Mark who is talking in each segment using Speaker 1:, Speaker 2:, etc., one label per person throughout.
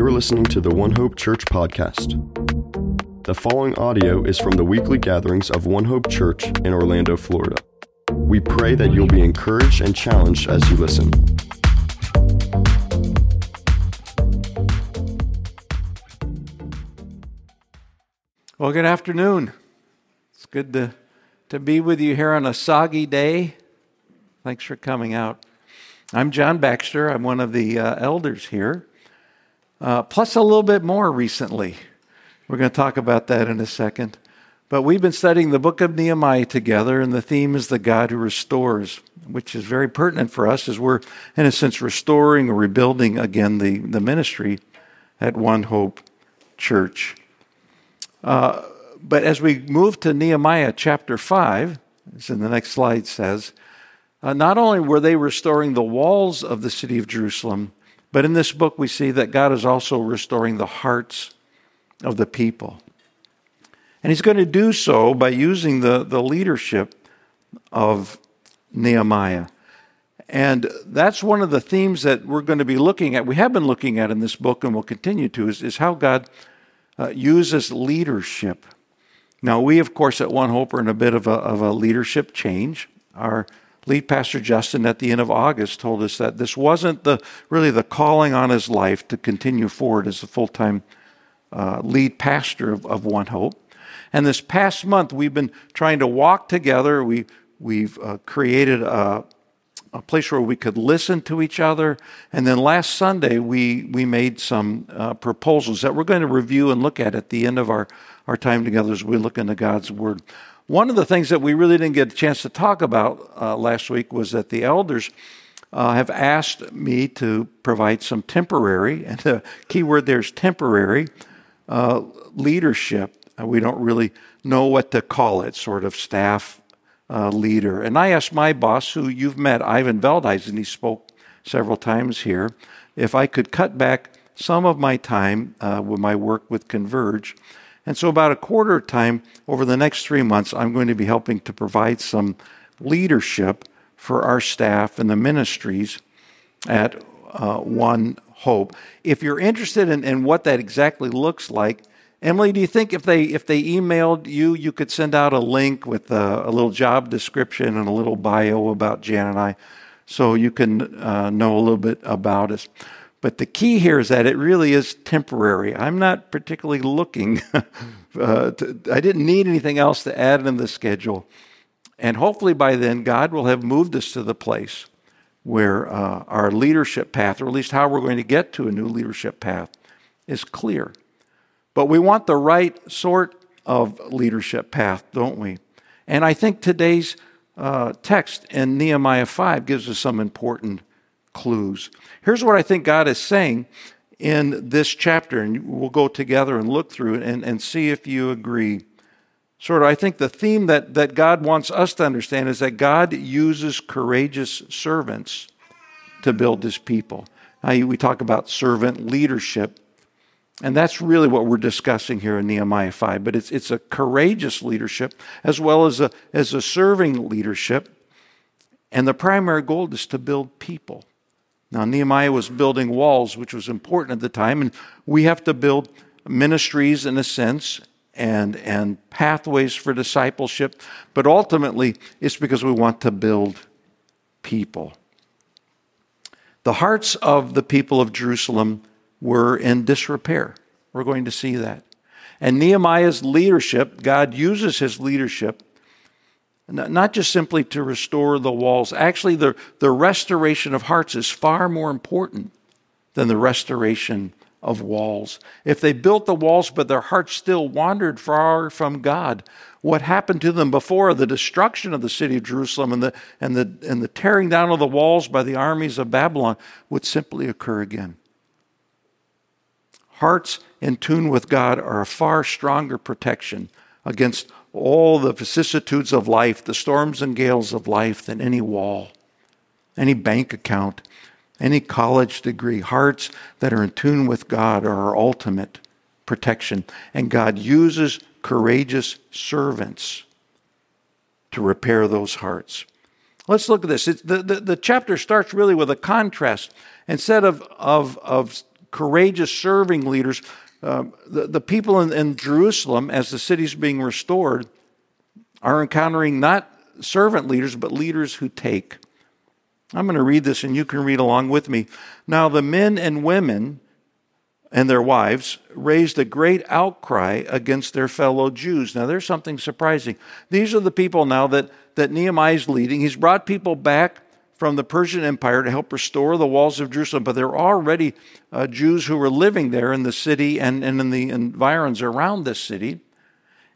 Speaker 1: You're listening to the One Hope Church podcast. The following audio is from the weekly gatherings of One Hope Church in Orlando, Florida. We pray that you'll be encouraged and challenged as you listen.
Speaker 2: Well, good afternoon. It's good to, to be with you here on a soggy day. Thanks for coming out. I'm John Baxter. I'm one of the uh, elders here, uh, plus a little bit more recently. We're going to talk about that in a second. But we've been studying the book of Nehemiah together, and the theme is the God who restores, which is very pertinent for us as we're, in a sense, restoring or rebuilding again the, the ministry at One Hope Church. Uh, but as we move to Nehemiah chapter 5, as in the next slide says, uh, not only were they restoring the walls of the city of Jerusalem, but in this book we see that God is also restoring the hearts of the people. And he's going to do so by using the, the leadership of Nehemiah. And that's one of the themes that we're going to be looking at. We have been looking at in this book and will continue to, is, is how God uh, uses leadership. Now, we, of course, at One Hope are in a bit of a, of a leadership change. Our lead pastor Justin at the end of August told us that this wasn't the really the calling on his life to continue forward as a full-time uh, lead pastor of, of, One Hope. And this past month, we've been trying to walk together. We we've uh, created a, a place where we could listen to each other. And then last Sunday, we, we made some uh, proposals that we're going to review and look at at the end of our, our time together as we look into God's Word. One of the things that we really didn't get a chance to talk about uh, last week was that the elders uh, have asked me to provide some temporary, and the key word there is temporary, uh, leadership. We don't really know what to call it, sort of staff uh, leader. And I asked my boss, who you've met, Ivan Veldhuizen, he spoke several times here, if I could cut back some of my time uh, with my work with Converge. And so, about a quarter of time over the next three months, I'm going to be helping to provide some leadership for our staff and the ministries at uh, One Hope. If you're interested in, in what that exactly looks like, Emily, do you think if they if they emailed you, you could send out a link with a, a little job description and a little bio about Jan and I, so you can uh, know a little bit about us? But the key here is that it really is temporary. I'm not particularly looking. uh, to, I didn't need anything else to add in the schedule, and hopefully by then God will have moved us to the place where uh, our leadership path, or at least how we're going to get to a new leadership path, is clear. But we want the right sort of leadership path, don't we? And I think today's uh, text in Nehemiah 5 gives us some important clues. Here's what I think God is saying in this chapter, and we'll go together and look through it and, and see if you agree. Sort of, I think the theme that, that God wants us to understand is that God uses courageous servants to build his people. Now, we talk about servant leadership. And that's really what we're discussing here in Nehemiah 5. But it's, it's a courageous leadership as well as a, as a serving leadership. And the primary goal is to build people. Now, Nehemiah was building walls, which was important at the time, and we have to build ministries in a sense and, and pathways for discipleship. But ultimately, it's because we want to build people. The hearts of the people of Jerusalem were in disrepair. We're going to see that. And Nehemiah's leadership, God uses his leadership not just simply to restore the walls. Actually, the, the restoration of hearts is far more important than the restoration of walls. If they built the walls, but their hearts still wandered far from God, what happened to them before the destruction of the city of Jerusalem and the, and the, and the tearing down of the walls by the armies of Babylon would simply occur again. Hearts in tune with God are a far stronger protection against all the vicissitudes of life, the storms and gales of life, than any wall, any bank account, any college degree. Hearts that are in tune with God are our ultimate protection. And God uses courageous servants to repair those hearts. Let's look at this. the, the, the chapter starts really with a contrast. Instead of, of, of courageous serving leaders. Uh, the, the people in, in Jerusalem, as the city's being restored, are encountering not servant leaders, but leaders who take. I'm going to read this and you can read along with me. Now, the men and women and their wives raised a great outcry against their fellow Jews. Now, there's something surprising. These are the people now that, that Nehemiah is leading. He's brought people back from the Persian Empire to help restore the walls of Jerusalem, but there are already uh, Jews who were living there in the city and, and in the environs around this city.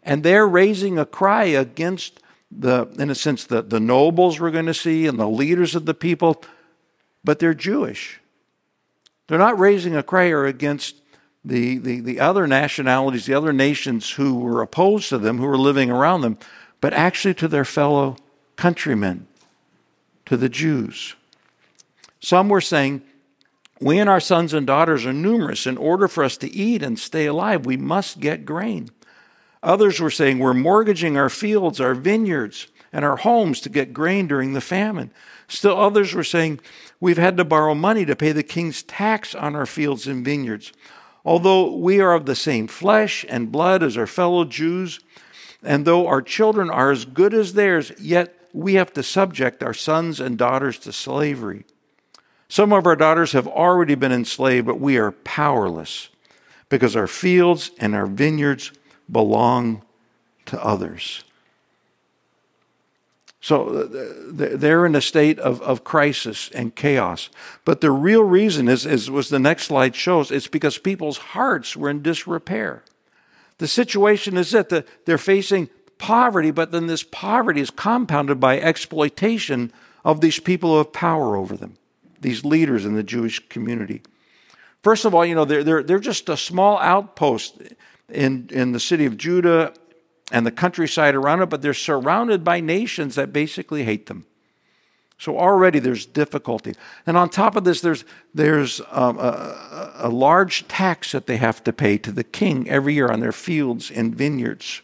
Speaker 2: And they're raising a cry against the, in a sense, the, the nobles we're going to see and the leaders of the people, but they're Jewish. They're not raising a cry against the, the, the other nationalities, the other nations who were opposed to them, who were living around them, but actually to their fellow countrymen, to the Jews. Some were saying, We and our sons and daughters are numerous. In order for us to eat and stay alive, we must get grain. Others were saying, We're mortgaging our fields, our vineyards, and our homes to get grain during the famine. Still others were saying, We've had to borrow money to pay the king's tax on our fields and vineyards. Although we are of the same flesh and blood as our fellow Jews, and though our children are as good as theirs, yet we have to subject our sons and daughters to slavery. Some of our daughters have already been enslaved, but we are powerless because our fields and our vineyards belong to others. So uh, they're in a state of, of crisis and chaos. But the real reason is, was the next slide shows, it's because people's hearts were in disrepair. The situation is that they're facing poverty, but then this poverty is compounded by exploitation of these people who have power over them, these leaders in the Jewish community. First of all, you know, they're, they're, they're just a small outpost in, in the city of Judah and the countryside around it, but they're surrounded by nations that basically hate them. So already there's difficulty. And on top of this, there's, there's um, a, a, large tax that they have to pay to the king every year on their fields and vineyards.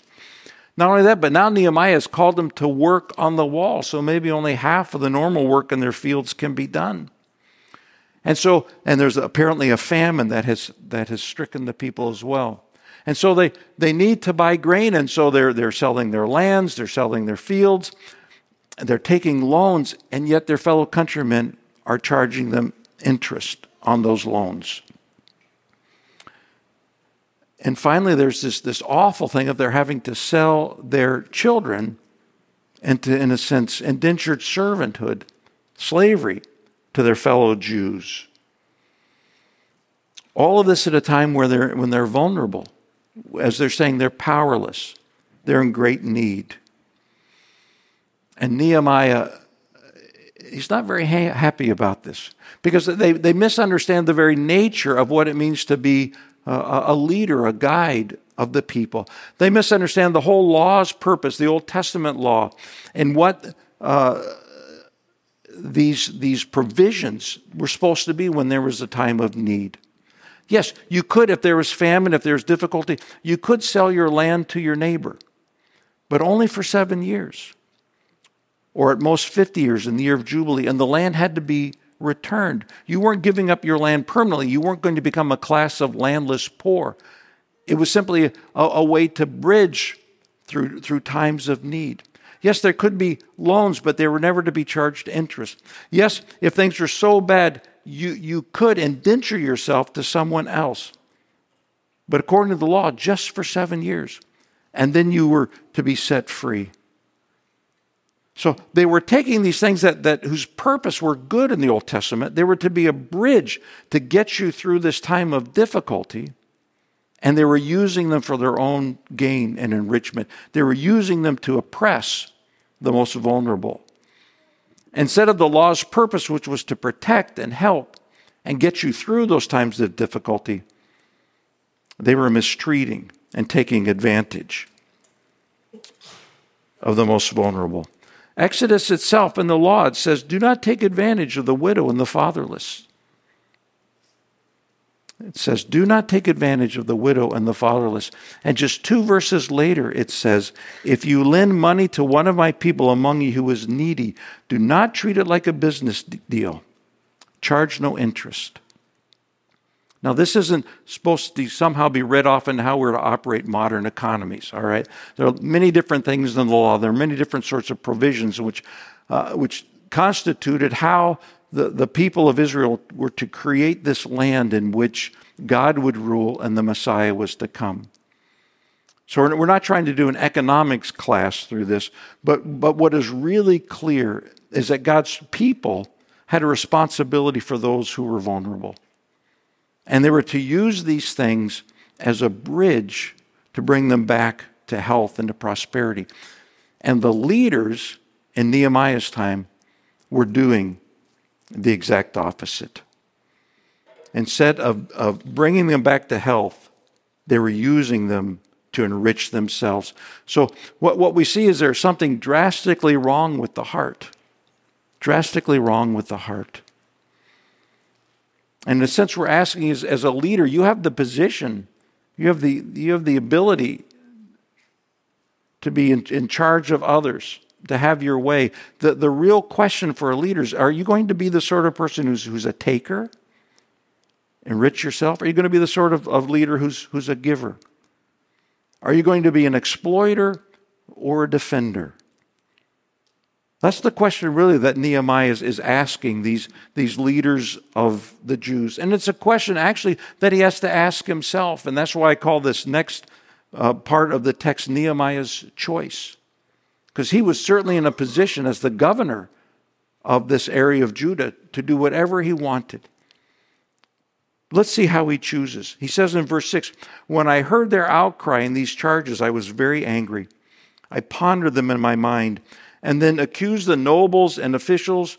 Speaker 2: Not only that, but now Nehemiah has called them to work on the wall, so maybe only half of the normal work in their fields can be done. And so, and there's apparently a famine that has, that has stricken the people as well. And so they, they need to buy grain, and so they're, they're selling their lands, they're selling their fields, they're taking loans, and yet their fellow countrymen are charging them interest on those loans. And finally, there's this, this awful thing of they're having to sell their children into, in a sense, indentured servanthood, slavery to their fellow Jews. All of this at a time where they're, when they're vulnerable as they're saying they're powerless, they're in great need. And Nehemiah, he's not very ha- happy about this because they, they misunderstand the very nature of what it means to be a, a leader, a guide of the people. They misunderstand the whole law's purpose, the Old Testament law, and what uh, these, these provisions were supposed to be when there was a time of need. Yes, you could, if there was famine, if there was difficulty, you could sell your land to your neighbor, but only for seven years, or at most 50 years in the year of Jubilee, and the land had to be returned. You weren't giving up your land permanently, you weren't going to become a class of landless poor. It was simply a, a way to bridge through, through times of need. Yes, there could be loans, but they were never to be charged interest. Yes, if things were so bad, you, you could indenture yourself to someone else. But according to the law, just for seven years. And then you were to be set free. So they were taking these things that, that whose purpose were good in the Old Testament. They were to be a bridge to get you through this time of difficulty. And they were using them for their own gain and enrichment. They were using them to oppress the most vulnerable. Instead of the law's purpose, which was to protect and help and get you through those times of difficulty, they were mistreating and taking advantage of the most vulnerable. Exodus itself in the law it says, "Do not take advantage of the widow and the fatherless." It says, Do not take advantage of the widow and the fatherless. And just two verses later, it says, If you lend money to one of my people among you who is needy, do not treat it like a business deal. Charge no interest. Now, this isn't supposed to somehow be read off in how we're to operate modern economies, all right? There are many different things in the law. There are many different sorts of provisions which, uh, which constituted how the, the people of Israel were to create this land in which God would rule and the Messiah was to come. So we're not trying to do an economics class through this, but, but what is really clear is that God's people had a responsibility for those who were vulnerable. And they were to use these things as a bridge to bring them back to health and to prosperity. And the leaders in Nehemiah's time were doing the exact opposite. Instead of, of bringing them back to health, they were using them to enrich themselves. So, what, what we see is there's something drastically wrong with the heart. Drastically wrong with the heart. And in a sense, we're asking as, as a leader, you have the position, you have the, you have the ability to be in, in charge of others, to have your way. The, the real question for leaders are you going to be the sort of person who's, who's a taker? Enrich yourself? Are you going to be the sort of, of leader who's, who's a giver? Are you going to be an exploiter or a defender? That's the question, really, that Nehemiah is, is asking these, these leaders of the Jews. And it's a question, actually, that he has to ask himself. And that's why I call this next uh, part of the text Nehemiah's choice. Because he was certainly in a position as the governor of this area of Judah to do whatever he wanted. Let's see how he chooses. He says in verse 6 When I heard their outcry and these charges, I was very angry. I pondered them in my mind and then accused the nobles and officials.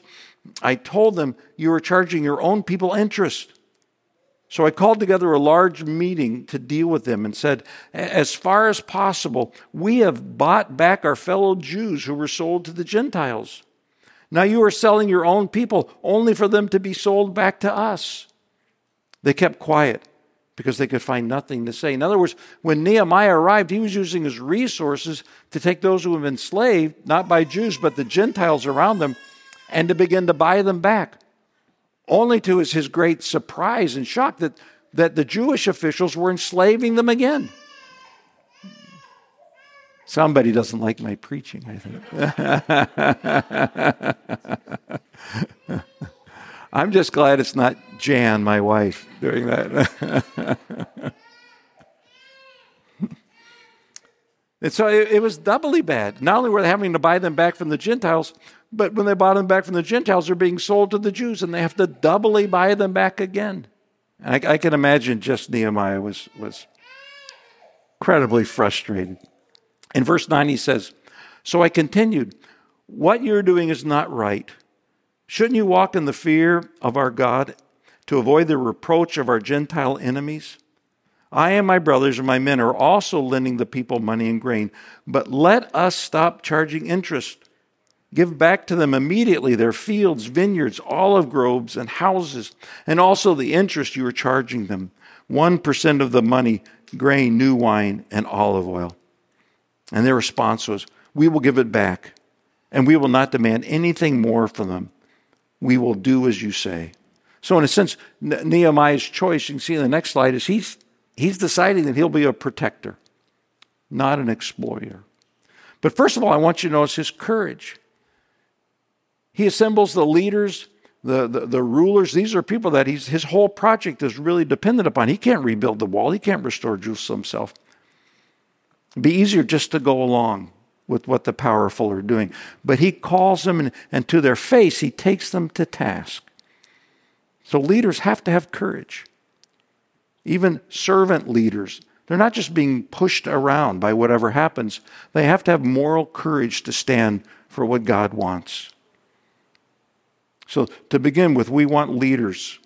Speaker 2: I told them, You are charging your own people interest. So I called together a large meeting to deal with them and said, As far as possible, we have bought back our fellow Jews who were sold to the Gentiles. Now you are selling your own people only for them to be sold back to us. They kept quiet because they could find nothing to say. In other words, when Nehemiah arrived, he was using his resources to take those who have been enslaved, not by Jews, but the Gentiles around them, and to begin to buy them back. Only to his, his great surprise and shock that, that the Jewish officials were enslaving them again. Somebody doesn't like my preaching, I think. I'm just glad it's not Jan, my wife, doing that. and so it, it, was doubly bad. Not only were they having to buy them back from the Gentiles, but when they bought them back from the Gentiles, they're being sold to the Jews, and they have to doubly buy them back again. I, I can imagine just Nehemiah was, was incredibly frustrated. In verse 9, he says, So I continued, What you're doing is not right. Shouldn't you walk in the fear of our God to avoid the reproach of our Gentile enemies? I and my brothers and my men are also lending the people money and grain, but let us stop charging interest. Give back to them immediately their fields, vineyards, olive groves, and houses, and also the interest you are charging them 1% of the money, grain, new wine, and olive oil. And their response was, We will give it back, and we will not demand anything more from them we will do as you say. So, in a sense, Nehemiah's choice, you can see in the next slide, is he's, he's deciding that he'll be a protector, not an exploiter. But first of all, I want you to notice his courage. He assembles the leaders, the, the, the rulers. These are people that his whole project is really dependent upon. He can't rebuild the wall, he can't restore Jerusalem himself. It'd be easier just to go along with what the powerful are doing. But he calls them, and, and to their face, he takes them to task. So leaders have to have courage. Even servant leaders, they're not just being pushed around by whatever happens, they have to have moral courage to stand for what God wants. So, to begin with, we want leaders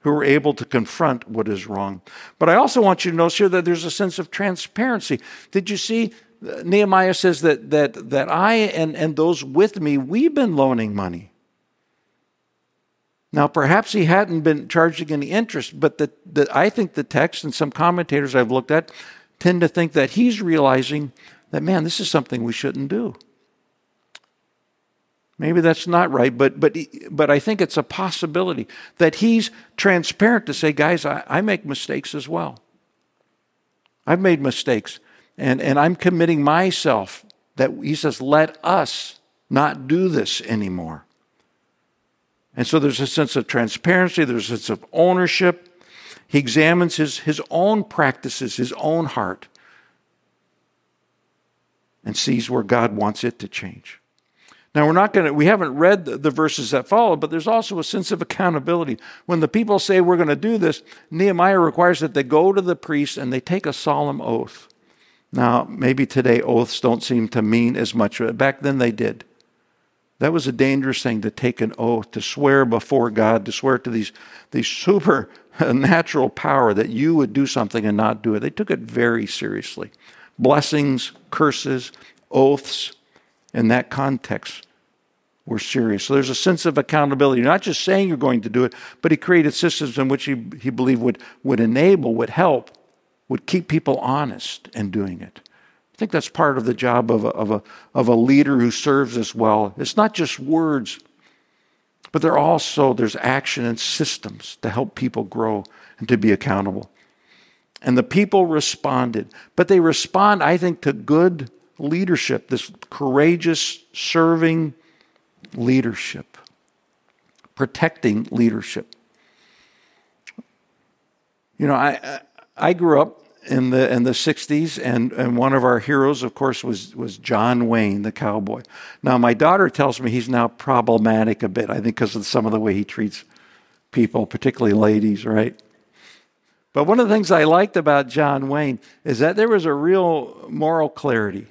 Speaker 2: who are able to confront what is wrong. But I also want you to notice here that there's a sense of transparency. Did you see uh, Nehemiah says that, that, that I and, and those with me, we've been loaning money. Now, perhaps he hadn't been charging any interest, but the, the, I think the text and some commentators I've looked at tend to think that he's realizing that, man, this is something we shouldn't do. Maybe that's not right, but, but, but I think it's a possibility that he's transparent to say, guys, I, I make mistakes as well. I've made mistakes, and, and I'm committing myself that he says, let us not do this anymore. And so there's a sense of transparency, there's a sense of ownership. He examines his, his own practices, his own heart, and sees where God wants it to change. Now, we're not going to, we haven't read the, the, verses that follow, but there's also a sense of accountability. When the people say we're going to do this, Nehemiah requires that they go to the priest and they take a solemn oath. Now, maybe today oaths don't seem to mean as much, but back then they did. That was a dangerous thing to take an oath, to swear before God, to swear to these, these supernatural power that you would do something and not do it. They took it very seriously. Blessings, curses, oaths, in that context were serious. So there's a sense of accountability, You're not just saying you're going to do it, but he created systems in which he, he believed would, would enable, would help, would keep people honest in doing it. I think that's part of the job of a, of a, of a leader who serves us well. It's not just words, but there also there's action and systems to help people grow and to be accountable. And the people responded, but they respond, I think, to good leadership, this courageous, serving, leadership, protecting leadership. You know, I I grew up in the in the 60s and, and one of our heroes of course was was John Wayne the cowboy. Now my daughter tells me he's now problematic a bit I think because of some of the way he treats people particularly ladies, right? But one of the things I liked about John Wayne is that there was a real moral clarity.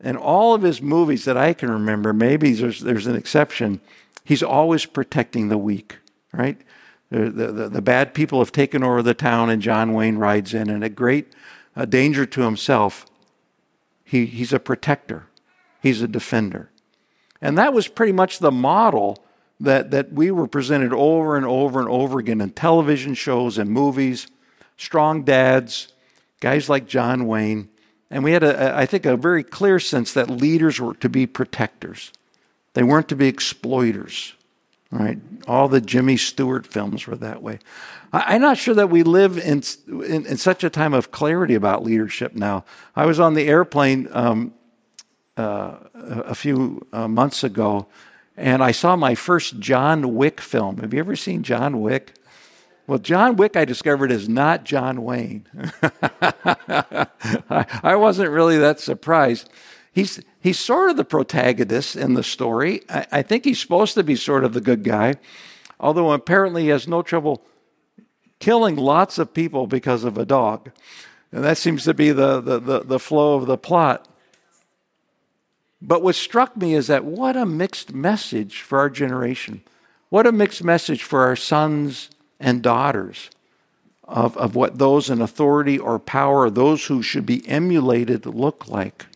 Speaker 2: In all of his movies that I can remember, maybe there's, there's an exception, he's always protecting the weak, right? The, the, the, bad people have taken over the town, and John Wayne rides in, and a great uh, danger to himself, he, he's a protector, he's a defender. And that was pretty much the model that, that we were presented over and over and over again in television shows and movies. Strong dads, guys like John Wayne, and we had, a, I think, a very clear sense that leaders were to be protectors. They weren't to be exploiters. Right? All the Jimmy Stewart films were that way. I, am not sure that we live in, in, in, such a time of clarity about leadership now. I was on the airplane um, uh, a few uh, months ago, and I saw my first John Wick film. Have you ever seen John Wick? Well, John Wick, I discovered, is not John Wayne. I wasn't really that surprised. He's, he's sort of the protagonist in the story. I, I, think he's supposed to be sort of the good guy, although apparently he has no trouble killing lots of people because of a dog. And that seems to be the, the, the, the flow of the plot. But what struck me is that what a mixed message for our generation. What a mixed message for our sons and daughters of, of what those in authority or power, those who should be emulated, look like.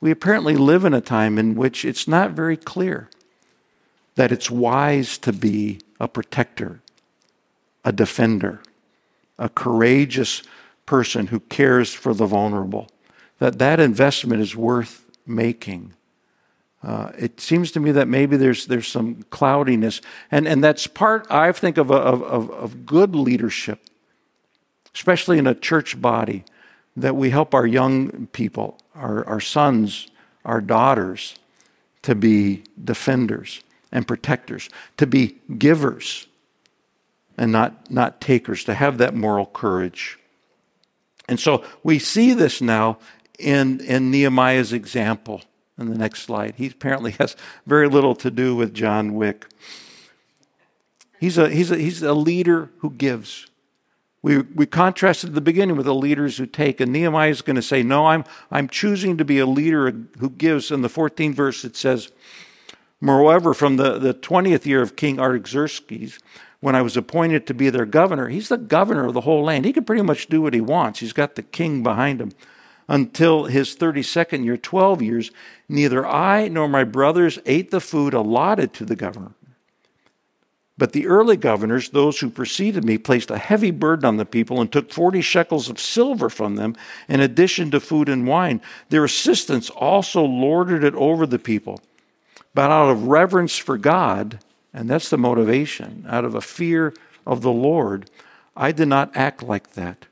Speaker 2: We apparently live in a time in which it's not very clear that it's wise to be a protector, a defender, a courageous person who cares for the vulnerable, that that investment is worth making. Uh, it seems to me that maybe there's there's some cloudiness, and and that's part I think of, of of, of good leadership, especially in a church body, that we help our young people, our our sons, our daughters, to be defenders and protectors, to be givers, and not not takers, to have that moral courage. And so we see this now in in Nehemiah's example in the next slide. He apparently has very little to do with John Wick. He's a, he's a, he's a leader who gives. We, we contrasted at the beginning with the leaders who take, and Nehemiah is going to say, No, I'm, I'm choosing to be a leader who gives. In the 14th verse, it says, Moreover, from the, the 20th year of King Artaxerxes, when I was appointed to be their governor, he's the governor of the whole land. He can pretty much do what he wants. He's got the king behind him until his 32nd year, 12 years, neither I nor my brothers ate the food allotted to the governor. But the early governors, those who preceded me, placed a heavy burden on the people and took 40 shekels of silver from them in addition to food and wine. Their assistants also lorded it over the people. But out of reverence for God, and that's the motivation, out of a fear of the Lord, I did not act like that.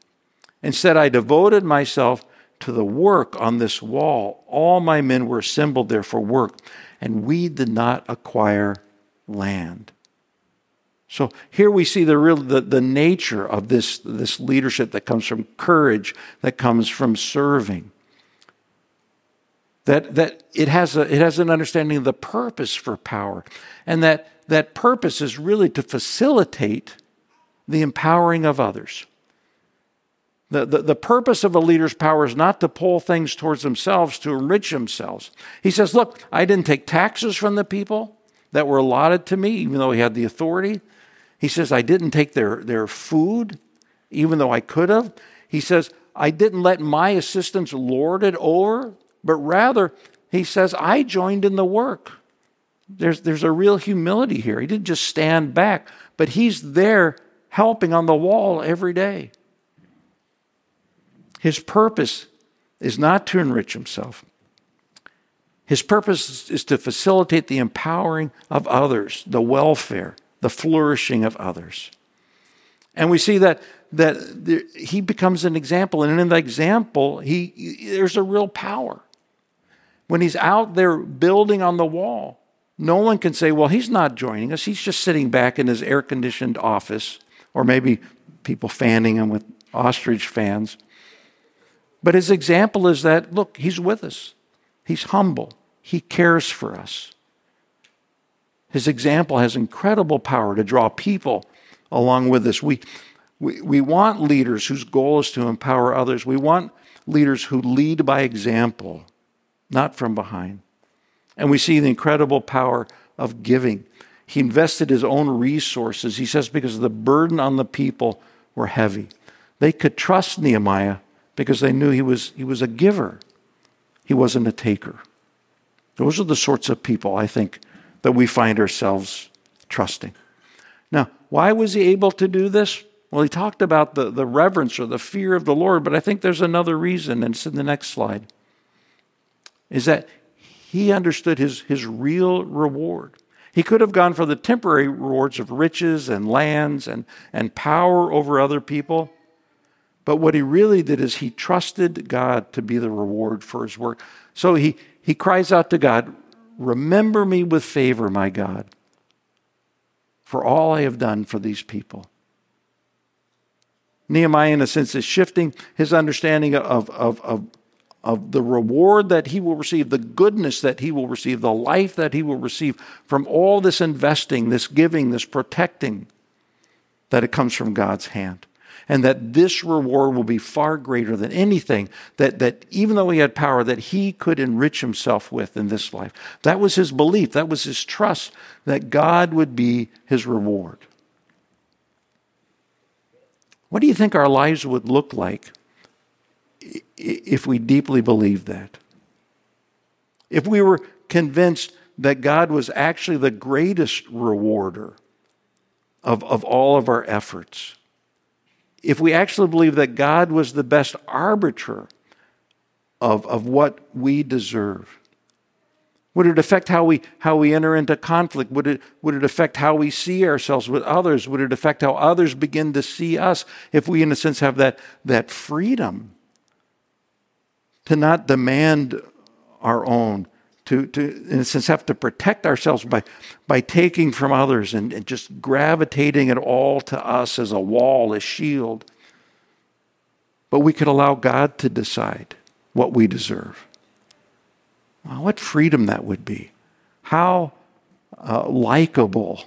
Speaker 2: Instead, I devoted myself to the work on this wall. All my men were assembled there for work, and we did not acquire land. So here we see the real the, the nature of this, this leadership that comes from courage, that comes from serving. That, that it, has a, it has an understanding of the purpose for power, and that that purpose is really to facilitate the empowering of others. The, the, the, purpose of a leader's power is not to pull things towards themselves, to enrich themselves. He says, Look, I didn't take taxes from the people that were allotted to me, even though he had the authority. He says, I didn't take their, their food, even though I could have. He says, I didn't let my assistants lord it over, but rather, he says, I joined in the work. There's, there's a real humility here. He didn't just stand back, but he's there helping on the wall every day. His purpose is not to enrich himself. His purpose is to facilitate the empowering of others, the welfare, the flourishing of others. And we see that that there, he becomes an example, and in the example, he there's a real power. When he's out there building on the wall, no one can say, "Well, he's not joining us. He's just sitting back in his air-conditioned office, or maybe people fanning him with ostrich fans." But his example is that look, he's with us. He's humble. He cares for us. His example has incredible power to draw people along with us. We, we, we want leaders whose goal is to empower others. We want leaders who lead by example, not from behind. And we see the incredible power of giving. He invested his own resources, he says, because the burden on the people were heavy. They could trust Nehemiah because they knew he was, he was a giver, he wasn't a taker. Those are the sorts of people I think that we find ourselves trusting. Now, why was he able to do this? Well, he talked about the, the reverence or the fear of the Lord, but I think there's another reason, and it's in the next slide. Is that he understood his, his real reward. He could have gone for the temporary rewards of riches and lands and, and power over other people. But what he really did is he trusted God to be the reward for his work. So he, he cries out to God, Remember me with favor, my God, for all I have done for these people. Nehemiah, in a sense, is shifting his understanding of, of, of, of the reward that he will receive, the goodness that he will receive, the life that he will receive from all this investing, this giving, this protecting, that it comes from God's hand and that this reward will be far greater than anything that, that even though he had power, that he could enrich himself with in this life. That was his belief, that was his trust that God would be his reward. What do you think our lives would look like if we deeply believed that? If we were convinced that God was actually the greatest rewarder of, of all of our efforts, if we actually believe that God was the best arbiter of, of what we deserve? Would it affect how we, how we enter into conflict? Would it, would it affect how we see ourselves with others? Would it affect how others begin to see us if we, in a sense, have that, that freedom to not demand our own, to, to, in a sense, have to protect ourselves by, by taking from others and, and just gravitating it all to us as a wall, a shield. But we could allow God to decide what we deserve. What freedom that would be. How uh, likable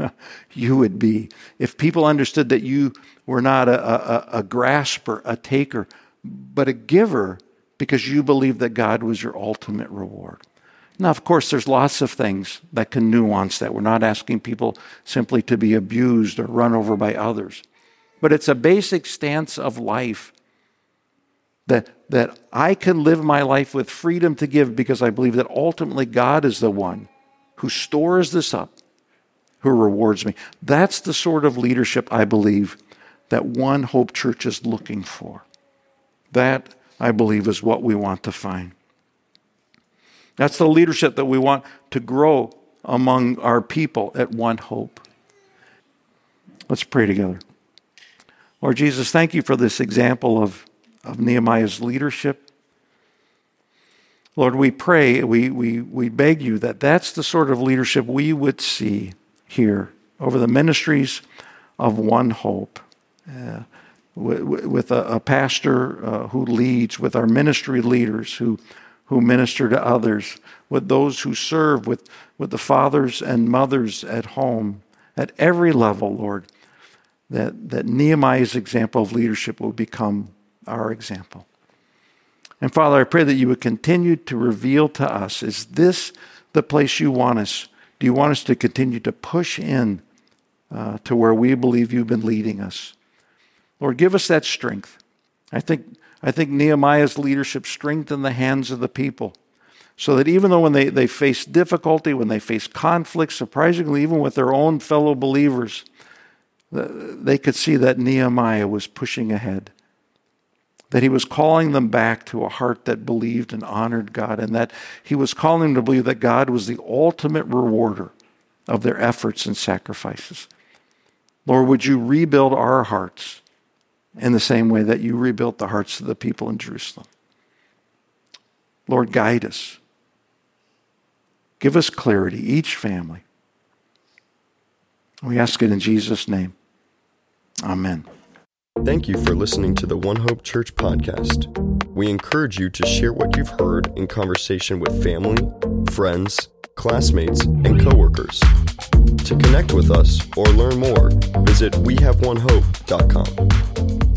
Speaker 2: you would be if people understood that you were not a, a, a grasper, a taker, but a giver because you believed that God was your ultimate reward. Now, of course, there's lots of things that can nuance that. We're not asking people simply to be abused or run over by others. But it's a basic stance of life that, that I can live my life with freedom to give because I believe that ultimately God is the one who stores this up, who rewards me. That's the sort of leadership I believe that One Hope Church is looking for. That, I believe, is what we want to find. That's the leadership that we want to grow among our people at One Hope. Let's pray together. Lord Jesus, thank you for this example of, of Nehemiah's leadership. Lord, we pray, we, we, we beg you that that's the sort of leadership we would see here over the ministries of One Hope. Uh, with a, a pastor uh, who leads, with our ministry leaders who, who minister to others, with those who serve, with, with the fathers and mothers at home, at every level, Lord, that, that Nehemiah's example of leadership will become our example. And Father, I pray that you would continue to reveal to us is this the place you want us? Do you want us to continue to push in uh, to where we believe you've been leading us? Lord, give us that strength. I think, I think Nehemiah's leadership strengthened the hands of the people so that even though when they, they face difficulty, when they face conflict, surprisingly, even with their own fellow believers, they could see that Nehemiah was pushing ahead. That he was calling them back to a heart that believed and honored God, and that he was calling them to believe that God was the ultimate rewarder of their efforts and sacrifices. Lord, would you rebuild our hearts in the same way that you rebuilt the hearts of the people in Jerusalem. Lord, guide us. Give us clarity, each family. We ask it in Jesus' name. Amen.
Speaker 1: Thank you for listening to the One Hope Church podcast. We encourage you to share what you've heard in conversation with family, friends, classmates, and coworkers. To connect with us or learn more, visit wehaveonehope.com.